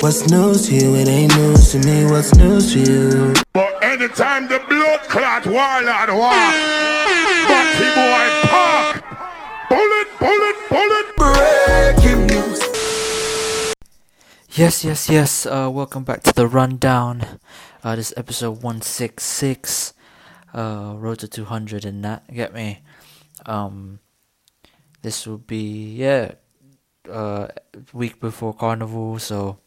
What's news to you? It ain't news to me. What's news to you? But anytime the blood clot warlord walk, Batty boy park, bullet, bullet, bullet. Breaking news. Yes, yes, yes. Uh, welcome back to the rundown. Uh, this is episode one six six. Uh, road to two hundred and that get me. Um, this will be yeah, uh, week before carnival. So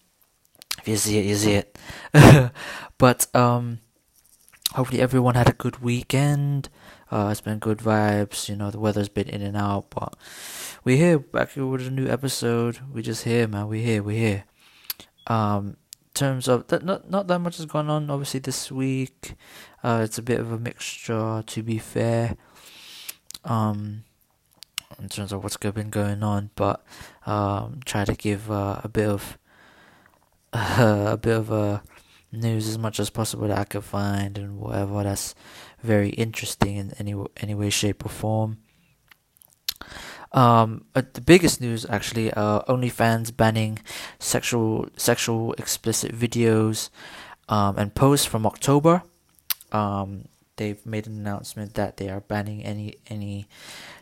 if you see it, you see it. but um, hopefully everyone had a good weekend. Uh, it's been good vibes. You know, the weather's been in and out, but we're here back here with a new episode. We just here, man. We here. We here. Um, terms of that, not not that much has gone on. Obviously, this week, uh, it's a bit of a mixture. To be fair, um, in terms of what's been going on, but um, try to give uh, a bit of uh, a bit of uh, news as much as possible that I could find and whatever that's very interesting in any any way, shape, or form. Um, the biggest news actually, uh, OnlyFans banning sexual sexual explicit videos um, and posts from October. Um, they've made an announcement that they are banning any any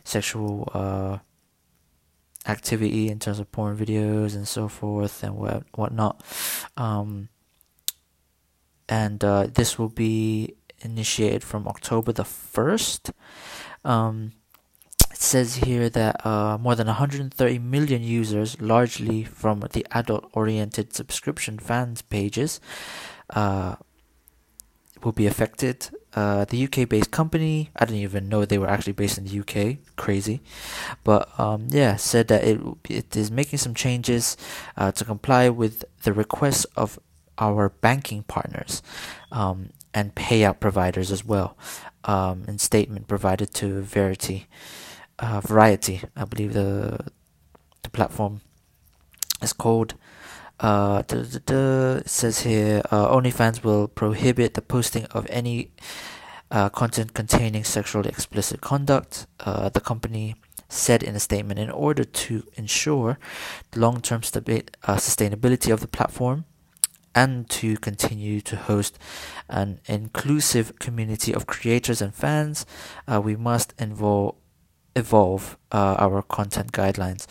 sexual uh, activity in terms of porn videos and so forth and what whatnot. Um, and uh, this will be initiated from October the first. Um, it says here that uh, more than 130 million users, largely from the adult-oriented subscription fans pages, uh, will be affected. Uh, the UK-based company, I didn't even know they were actually based in the UK. Crazy, but um, yeah, said that it it is making some changes uh, to comply with the requests of our banking partners um, and payout providers as well. Um, in statement provided to Verity, uh, Variety, I believe the the platform is called. Uh, da, da, it says here, uh, OnlyFans will prohibit the posting of any uh, content containing sexually explicit conduct. Uh, the company said in a statement, in order to ensure the long-term stabi- uh, sustainability of the platform and to continue to host an inclusive community of creators and fans, uh, we must involve evolve our content guidelines.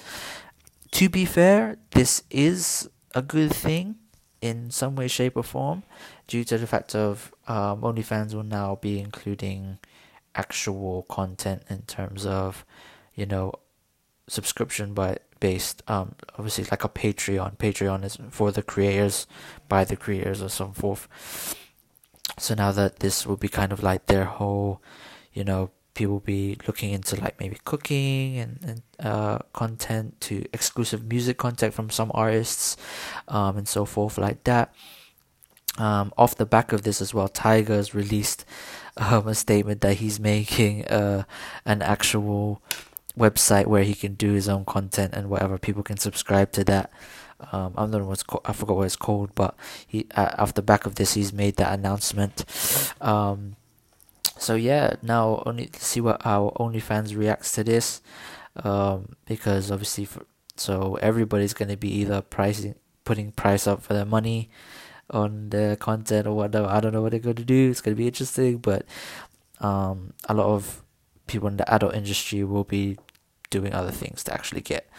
To be fair, this is a good thing in some way, shape, or form, due to the fact of um, OnlyFans will now be including actual content in terms of, you know, subscription by based. Um, obviously like a Patreon. Patreon is for the creators, by the creators, or so forth. So now that this will be kind of like their whole, you know, people be looking into like maybe cooking and, and uh, content to exclusive music content from some artists um, and so forth like that. Um, off the back of this as well Tyga's released um, a statement that he's making uh, an actual website where he can do his own content and whatever. People can subscribe to that. Um, I don't know what's called, I forgot what it's called, but he uh, off the back of this, he's made that announcement. Um, so yeah, now only see what how OnlyFans reacts to this, um, because obviously, for, so everybody's gonna be either pricing, putting price up for their money on the content or whatever. I don't know what they're gonna do. It's gonna be interesting, but um, a lot of people in the adult industry will be doing other things to actually get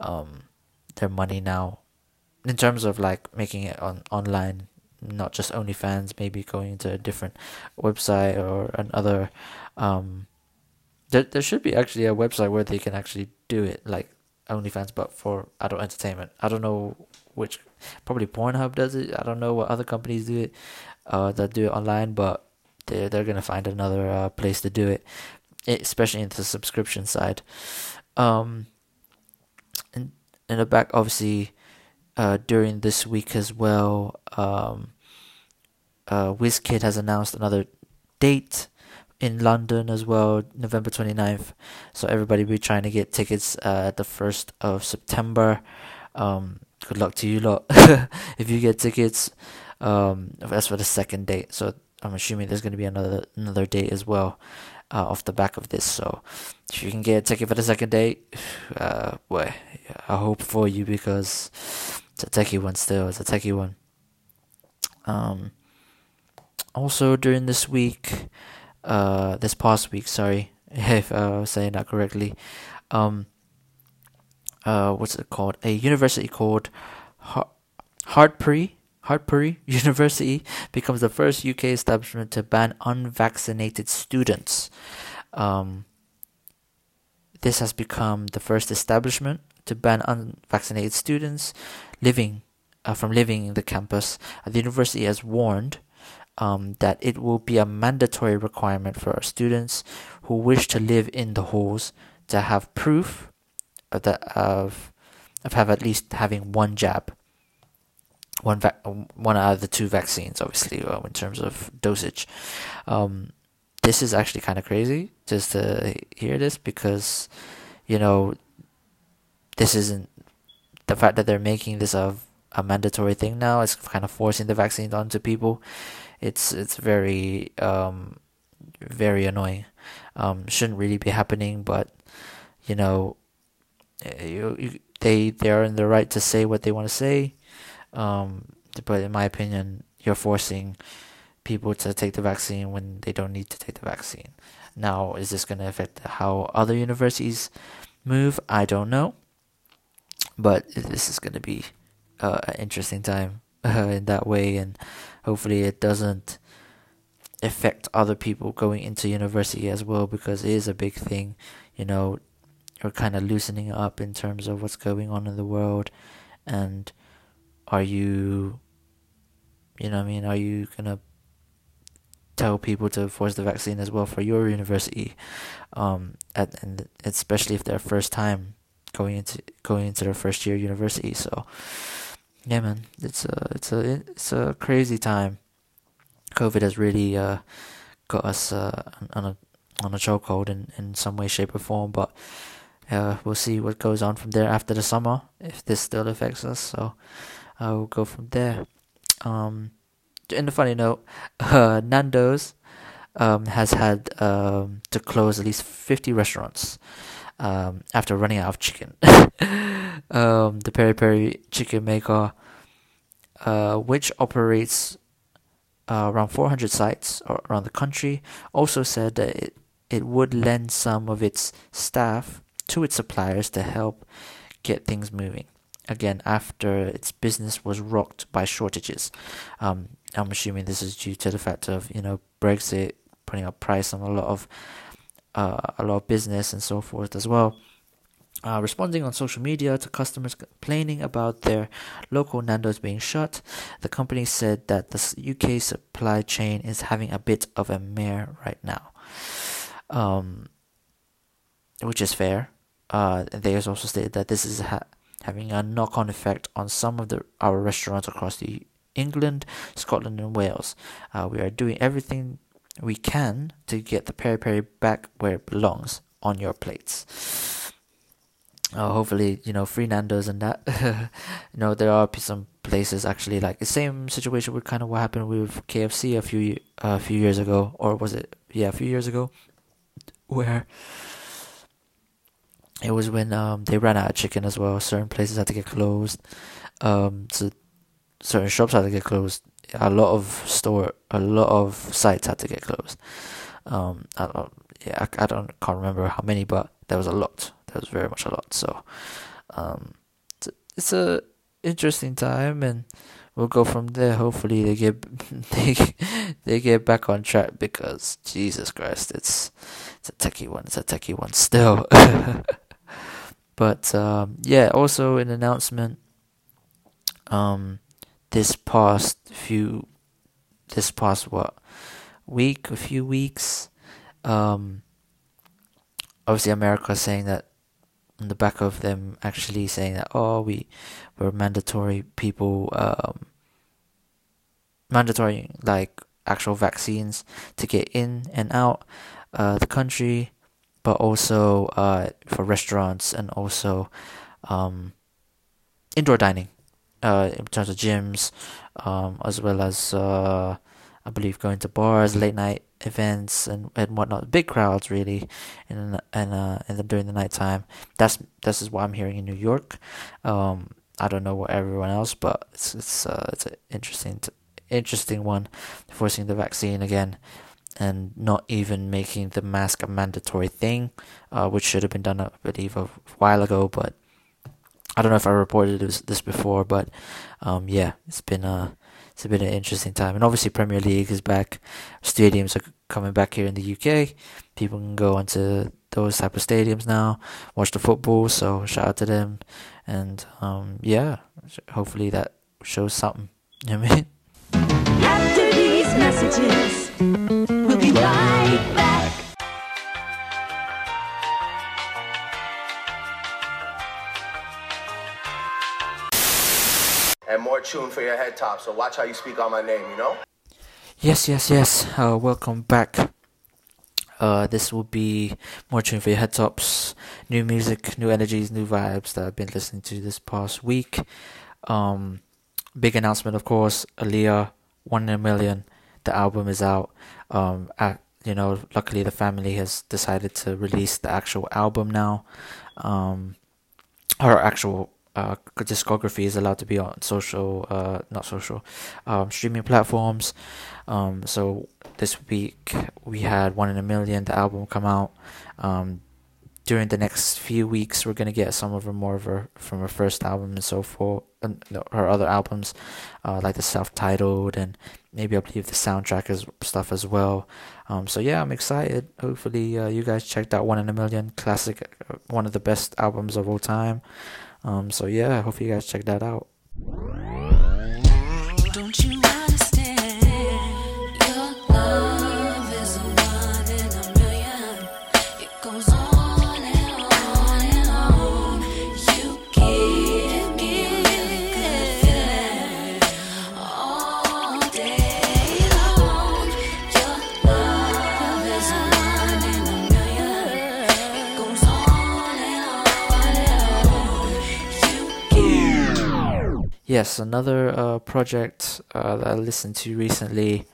um, their money now. In terms of like making it on online not just OnlyFans, maybe going to a different website or another. Um, there, there should be actually a website where they can actually do it, like OnlyFans, but for adult entertainment. I don't know which, probably Pornhub does it. I don't know what other companies do it, uh, that do it online, but they're they're gonna find another uh, place to do it, especially in the subscription side. Um, in in the back, obviously, uh, during this week as well. Um, uh, WizKid has announced another date in London as well, November 29th. So everybody be trying to get tickets uh, at the 1st of September. Um, good luck to you lot if you get tickets. Um, that's for the second date. So I'm assuming there's going to be another another date as well uh, off the back of this. So if you can get a ticket for the second date, uh, boy, I hope for you because it's a techie one still. It's a techie one. Um, also during this week, uh, this past week, sorry if I was saying that correctly, um, uh, what's it called? A university called Hartpury University becomes the first UK establishment to ban unvaccinated students. Um, this has become the first establishment to ban unvaccinated students living uh, from living in the campus. Uh, the university has warned um, that it will be a mandatory requirement for our students who wish to live in the halls to have proof of of of have at least having one jab one va- one out of the two vaccines, obviously, uh, in terms of dosage. Um, this is actually kind of crazy just to hear this because, you know, this isn't the fact that they're making this a a mandatory thing now. It's kind of forcing the vaccines onto people. It's it's very um, very annoying. Um, shouldn't really be happening, but you know, eh, you, you they they are in the right to say what they want to say um, but in my opinion, you're forcing people to take the vaccine when they don't need to take the vaccine. Now, is this going to affect how other universities move? I don't know. But this is going to be uh, an interesting time uh, in that way, and hopefully it doesn't affect other people going into university as well because it is a big thing. You know, you're kind of loosening up in terms of what's going on in the world, and are you you know I mean are you gonna tell people to force the vaccine as well for your university um at, and especially if they're first time going into going into their first year university so yeah man it's a it's a it's a crazy time covid has really uh got us uh on a on a chokehold in in some way shape or form but uh, we'll see what goes on from there after the summer if this still affects us so I will go from there. Um, in a funny note, uh, Nando's um, has had um, to close at least 50 restaurants um, after running out of chicken. um, the Peri Peri chicken maker, uh, which operates uh, around 400 sites around the country, also said that it, it would lend some of its staff to its suppliers to help get things moving again after its business was rocked by shortages. Um, I'm assuming this is due to the fact of you know Brexit putting a price on a lot of uh, a lot of business and so forth as well. Uh, responding on social media to customers complaining about their local Nando's being shut, the company said that the UK supply chain is having a bit of a mare right now, um, which is fair. Uh, they also stated that this is ha- having a knock-on effect on some of the our restaurants across the England, Scotland, and Wales. Uh, we are doing everything we can to get the peri peri back where it belongs on your plates. Uh, hopefully, you know, free Nando's and that. you know, there are some places actually like the same situation with kind of what happened with KFC a few uh, a few years ago, or was it? Yeah, a few years ago, where it was when um, they ran out of chicken as well. Certain places had to get closed. Um, so certain shops had to get closed. A lot of store, a lot of sites had to get closed. Um, I don't, yeah, I, I don't can't remember how many, but there was a lot. There was very much a lot. So, um, it's a, it's a interesting time, and we'll go from there. Hopefully, they get they they get back on track because Jesus Christ, it's it's a techie one. It's a techie one still. But um, yeah, also an announcement. Um, this past few, this past what week, a few weeks, um, obviously America saying that on the back of them actually saying that oh we were mandatory people um, mandatory like actual vaccines to get in and out uh, the country but also uh, for restaurants and also um, indoor dining uh, in terms of gyms, um, as well as uh, I believe going to bars, late night events, and, and whatnot. Big crowds really, in and uh, and during the nighttime. That's this is what I'm hearing in New York. Um, I don't know what everyone else, but it's it's uh, it's an interesting interesting one, forcing the vaccine again, and not even making the mask a mandatory thing, uh, which should have been done, I believe, a while ago. But I don't know if I reported this, this before, but um, yeah, it's been a it's been an interesting time, and obviously Premier League is back. Stadiums are coming back here in the UK. People can go into those type of stadiums now, watch the football. So shout out to them, and um, yeah, hopefully that shows something. You know what I mean? After these messages, we'll be right back. Tune for your head top. So watch how you speak on my name, you know? Yes, yes, yes. Uh, welcome back. Uh, this will be more tune for your head tops. New music, new energies, new vibes that I've been listening to this past week. Um, big announcement, of course. Aaliyah, one in a million. The album is out. Um, at, you know, luckily the family has decided to release the actual album now. Um, her actual uh, discography is allowed to be on social, uh, not social, um, streaming platforms. Um, so this week we had One in a Million, the album come out. Um, during the next few weeks, we're gonna get some of her more of her from her first album and so forth, and her other albums, uh, like the self-titled and maybe I believe the soundtrack is stuff as well. Um, so yeah, I'm excited. Hopefully, uh, you guys checked out One in a Million, classic, uh, one of the best albums of all time. Um, so yeah, I hope you guys check that out. Yes, another uh, project uh, that I listened to recently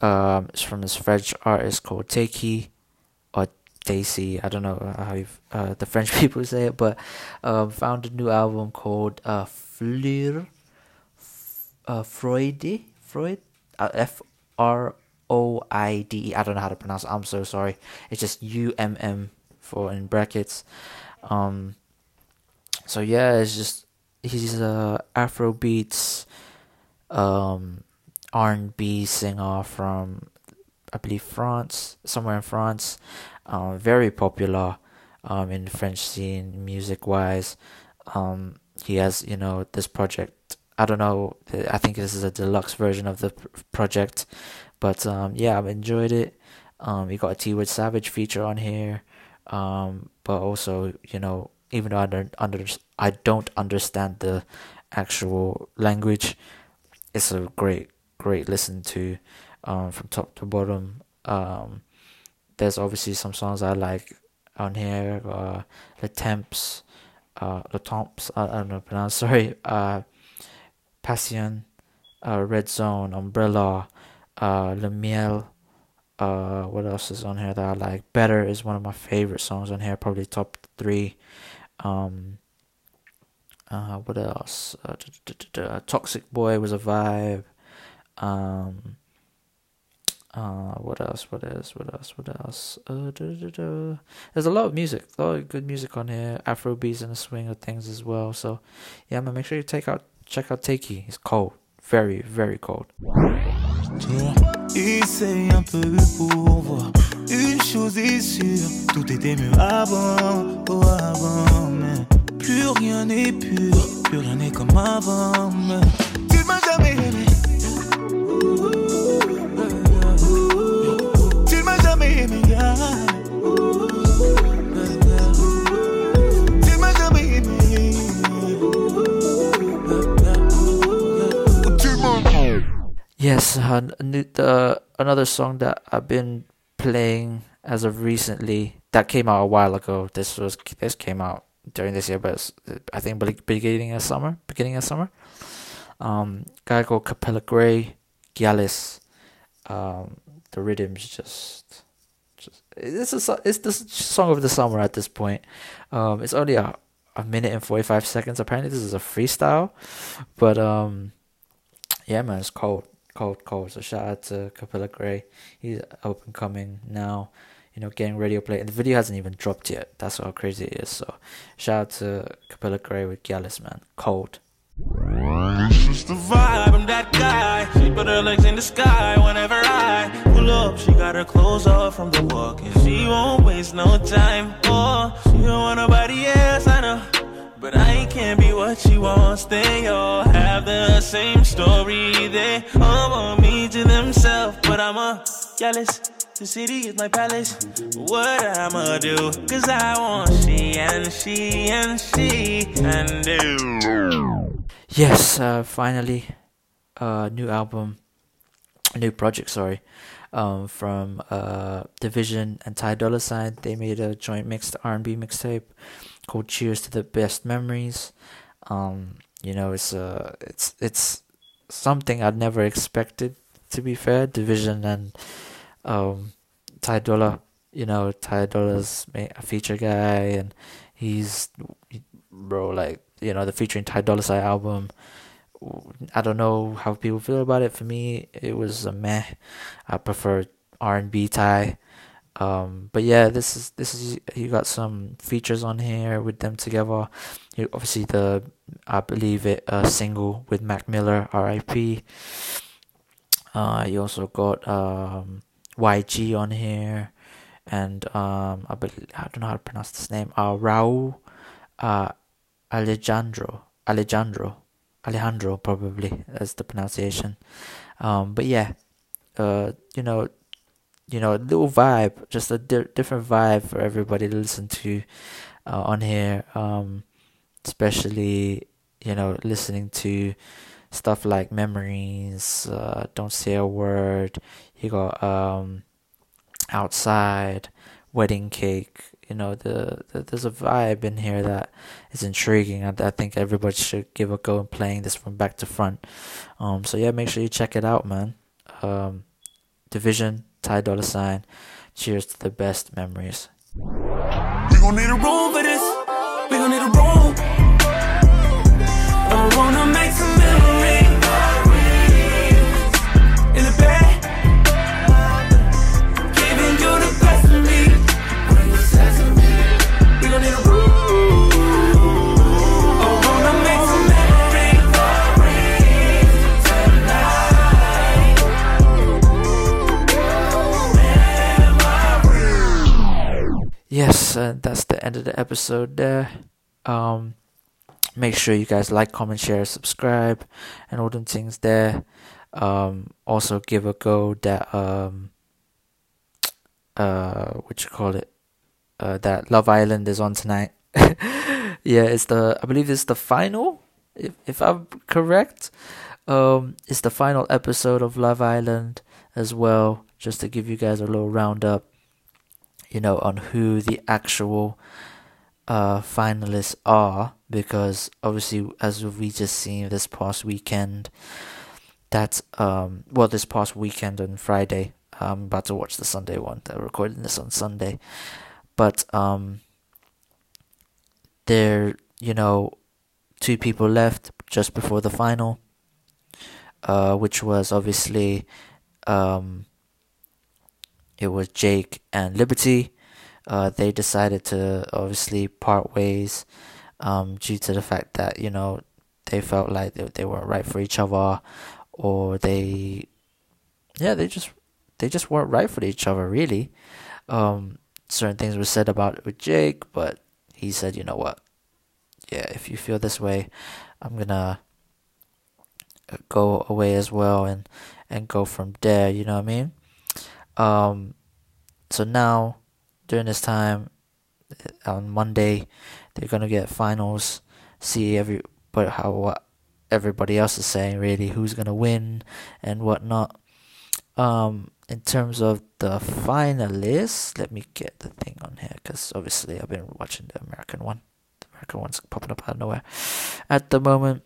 um, is from this French artist called Tayc or Daisy. I don't know how you uh, the French people say it, but um, found a new album called uh, Fleur uh, Freud uh, F R O I D E. I don't know how to pronounce it. I'm so sorry. It's just U M M for in brackets. Um, so yeah, it's just he's a Afro beats, um, R and B singer from I believe France, somewhere in France. Um, very popular, um, in the French scene music wise. Um, he has you know this project. I don't know. I think this is a deluxe version of the project, but um, yeah, I've enjoyed it. Um, you got a Tiwa Savage feature on here, um, but also you know even though I don't under I don't understand the actual language, it's a great great listen to, um, from top to bottom. Um, there's obviously some songs I like on here. Uh, the Temps, uh, the Temps. I, I don't know pronounce. Sorry. Uh, Passion, uh, Red Zone, Umbrella, uh, Le Miel. Uh, what else is on here that I like? Better is one of my favorite songs on here. Probably top three. Um, uh, what else? Uh, d- d- d- d- Toxic Boy was a vibe. Um, uh, what else? What else? What else? What else? Uh. There's a lot of music, a lot of good music on here. Afro beats and the swing of things as well. So, yeah, man, make sure you take out, check out Tayc. It's cold, very, very cold. Plus rien n'est pur, plus rien n'est comme avant. mais Tu m'as jamais aimé. Tu m'as jamais aimé. Tu m'as jamais aimé. Yes, uh, uh, another song that I've been playing as of recently that came out a while ago. This was this came out during this year, but I think beginning of summer, beginning of summer. Um, guy called Capella Gray, Gyalis. Um, the rhythms just, just it's a it's the song of the summer at this point. Um, it's only a a minute and 45 seconds. Apparently, this is a freestyle. But, um, yeah, man, it's cold. Cold, cold. So, shout out to Capella Gray. He's up and coming now, you know, getting radio play. And the video hasn't even dropped yet. That's how crazy it is. So, shout out to Capella Gray with Gyalis, man. Cold. It's the vibe, I'm that guy. She put her legs in the sky whenever I pull up. She got her clothes off from the walk, and she won't waste no time. Oh, she don't want nobody else, I know. But I can't be what she wants. They all have the same story. They all want me to themselves, but I'm a jealous. The city is my palace. What I'ma do? Cause I want she and she and she and do. Yes, uh, finally, uh, new album, new project. Sorry, um, from uh, dvsn and Ty Dolla Sign. They made a joint mixed R and B mixtape called "Cheers to the Best Memories." Um, you know, it's uh, it's it's something I'd never expected. To be fair, dvsn and um, Ty Dolla. You know, Ty Dolla's a feature guy, and he's bro like you know the featuring Ty Dolla Sign album. I don't know how people feel about it. For me, it was a meh. I prefer R and B Ty. Um, but yeah, this is this is you got some features on here with them together. You obviously the I believe it uh, single with Mac Miller, R.I.P. Uh, you also got um, YG on here, and um, I believe, I don't know how to pronounce this name. Uh, Raul, uh, Alejandro, Alejandro, Alejandro probably that's the pronunciation. Um, but yeah, uh, you know, you know, a little vibe, just a di- different vibe for everybody to listen to uh, on here. Um, especially you know listening to stuff like memories, uh, don't say a word. You got um, outside, wedding cake. You know, the, the there's a vibe in here that is intriguing. I, I think everybody should give a go in playing this from back to front. Um, so yeah, make sure you check it out, man. Um, dvsn, Ty Dolla Sign. Cheers to the best memories. Yes, uh, that's the end of the episode there. Um, make sure you guys like, comment, share, subscribe, and all them things there. Um, also give a go that um, uh, what you call it? Uh, that Love Island is on tonight. yeah, it's the I believe it's the final, if if I'm correct. Um, it's the final episode of Love Island as well. Just to give you guys a little roundup you know, on who the actual uh, finalists are, because obviously, as we just seen this past weekend, that's um, well, this past weekend on Friday, I'm about to watch the Sunday one. They're recording this on Sunday, but um, there, you know, two people left just before the final, uh, which was obviously um it was Jake and Liberty. Uh, they decided to obviously part ways um, due to the fact that you know they felt like they, they weren't right for each other, or they, yeah, they just they just weren't right for each other really. Um, certain things were said about it with Jake, but he said, you know what, yeah, if you feel this way, I'm gonna go away as well and and go from there. You know what I mean? Um, so now during this time on Monday, they're gonna get finals. See every but how what everybody else is saying really who's gonna win and whatnot. Um, in terms of the finalists, let me get the thing on here because obviously I've been watching the American one. The American one's popping up out of nowhere. At the moment,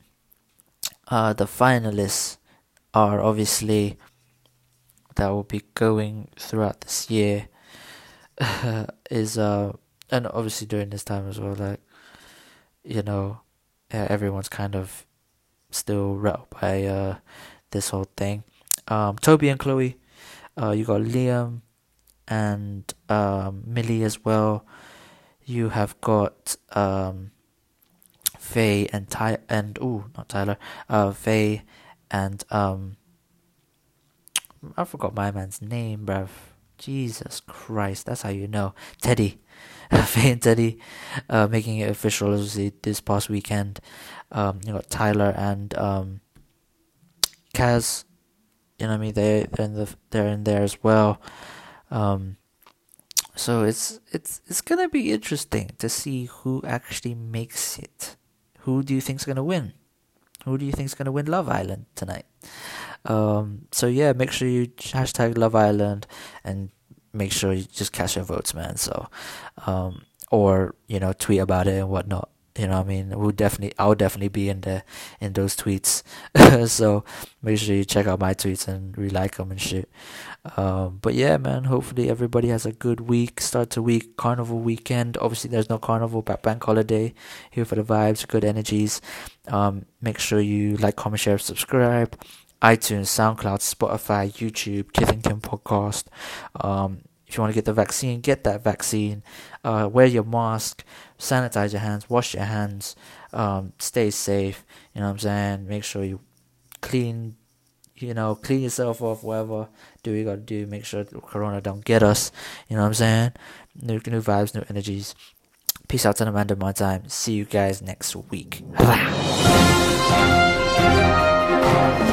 uh, the finalists are obviously that will be going throughout this year is uh and obviously during this time as well like you know, everyone's kind of still rattled by uh, this whole thing. Um, Toby and Chloe, uh, you got Liam and um, Millie as well. You have got um, Faye and Ty and oh not Tyler. Uh, Faye and um, I forgot my man's name, bruv. Jesus Christ, that's how you know. Teddy. Faye and Teddy uh, making it official obviously this past weekend. Um, you got Tyler and um, Kaz. You know what I mean? They they're in the they're in there as well. Um, so it's it's it's gonna be interesting to see who actually makes it. Who do you think's gonna win? Who do you think's gonna win Love Island tonight? Um, so yeah, make sure you hashtag Love Island and make sure you just cast your votes, man. So, um, or you know, tweet about it and whatnot. You know, I mean, we'll definitely, I'll definitely be in the in those tweets. so make sure you check out my tweets and re-like them and shit. Um, but yeah, man. Hopefully everybody has a good week. Start to week, carnival weekend. Obviously, there's no carnival, but bank holiday. Here for the vibes, good energies. Um, make sure you like, comment, share, subscribe iTunes, SoundCloud, Spotify, YouTube, Kithington Podcast. Um, if you want to get the vaccine, get that vaccine. Uh, wear your mask, sanitize your hands, wash your hands, um, stay safe. You know what I'm saying? Make sure you clean, you know, clean yourself off, whatever. Do what you gotta do. Make sure Corona don't get us. You know what I'm saying? New, new vibes, new energies. Peace out to the man my time. See you guys next week.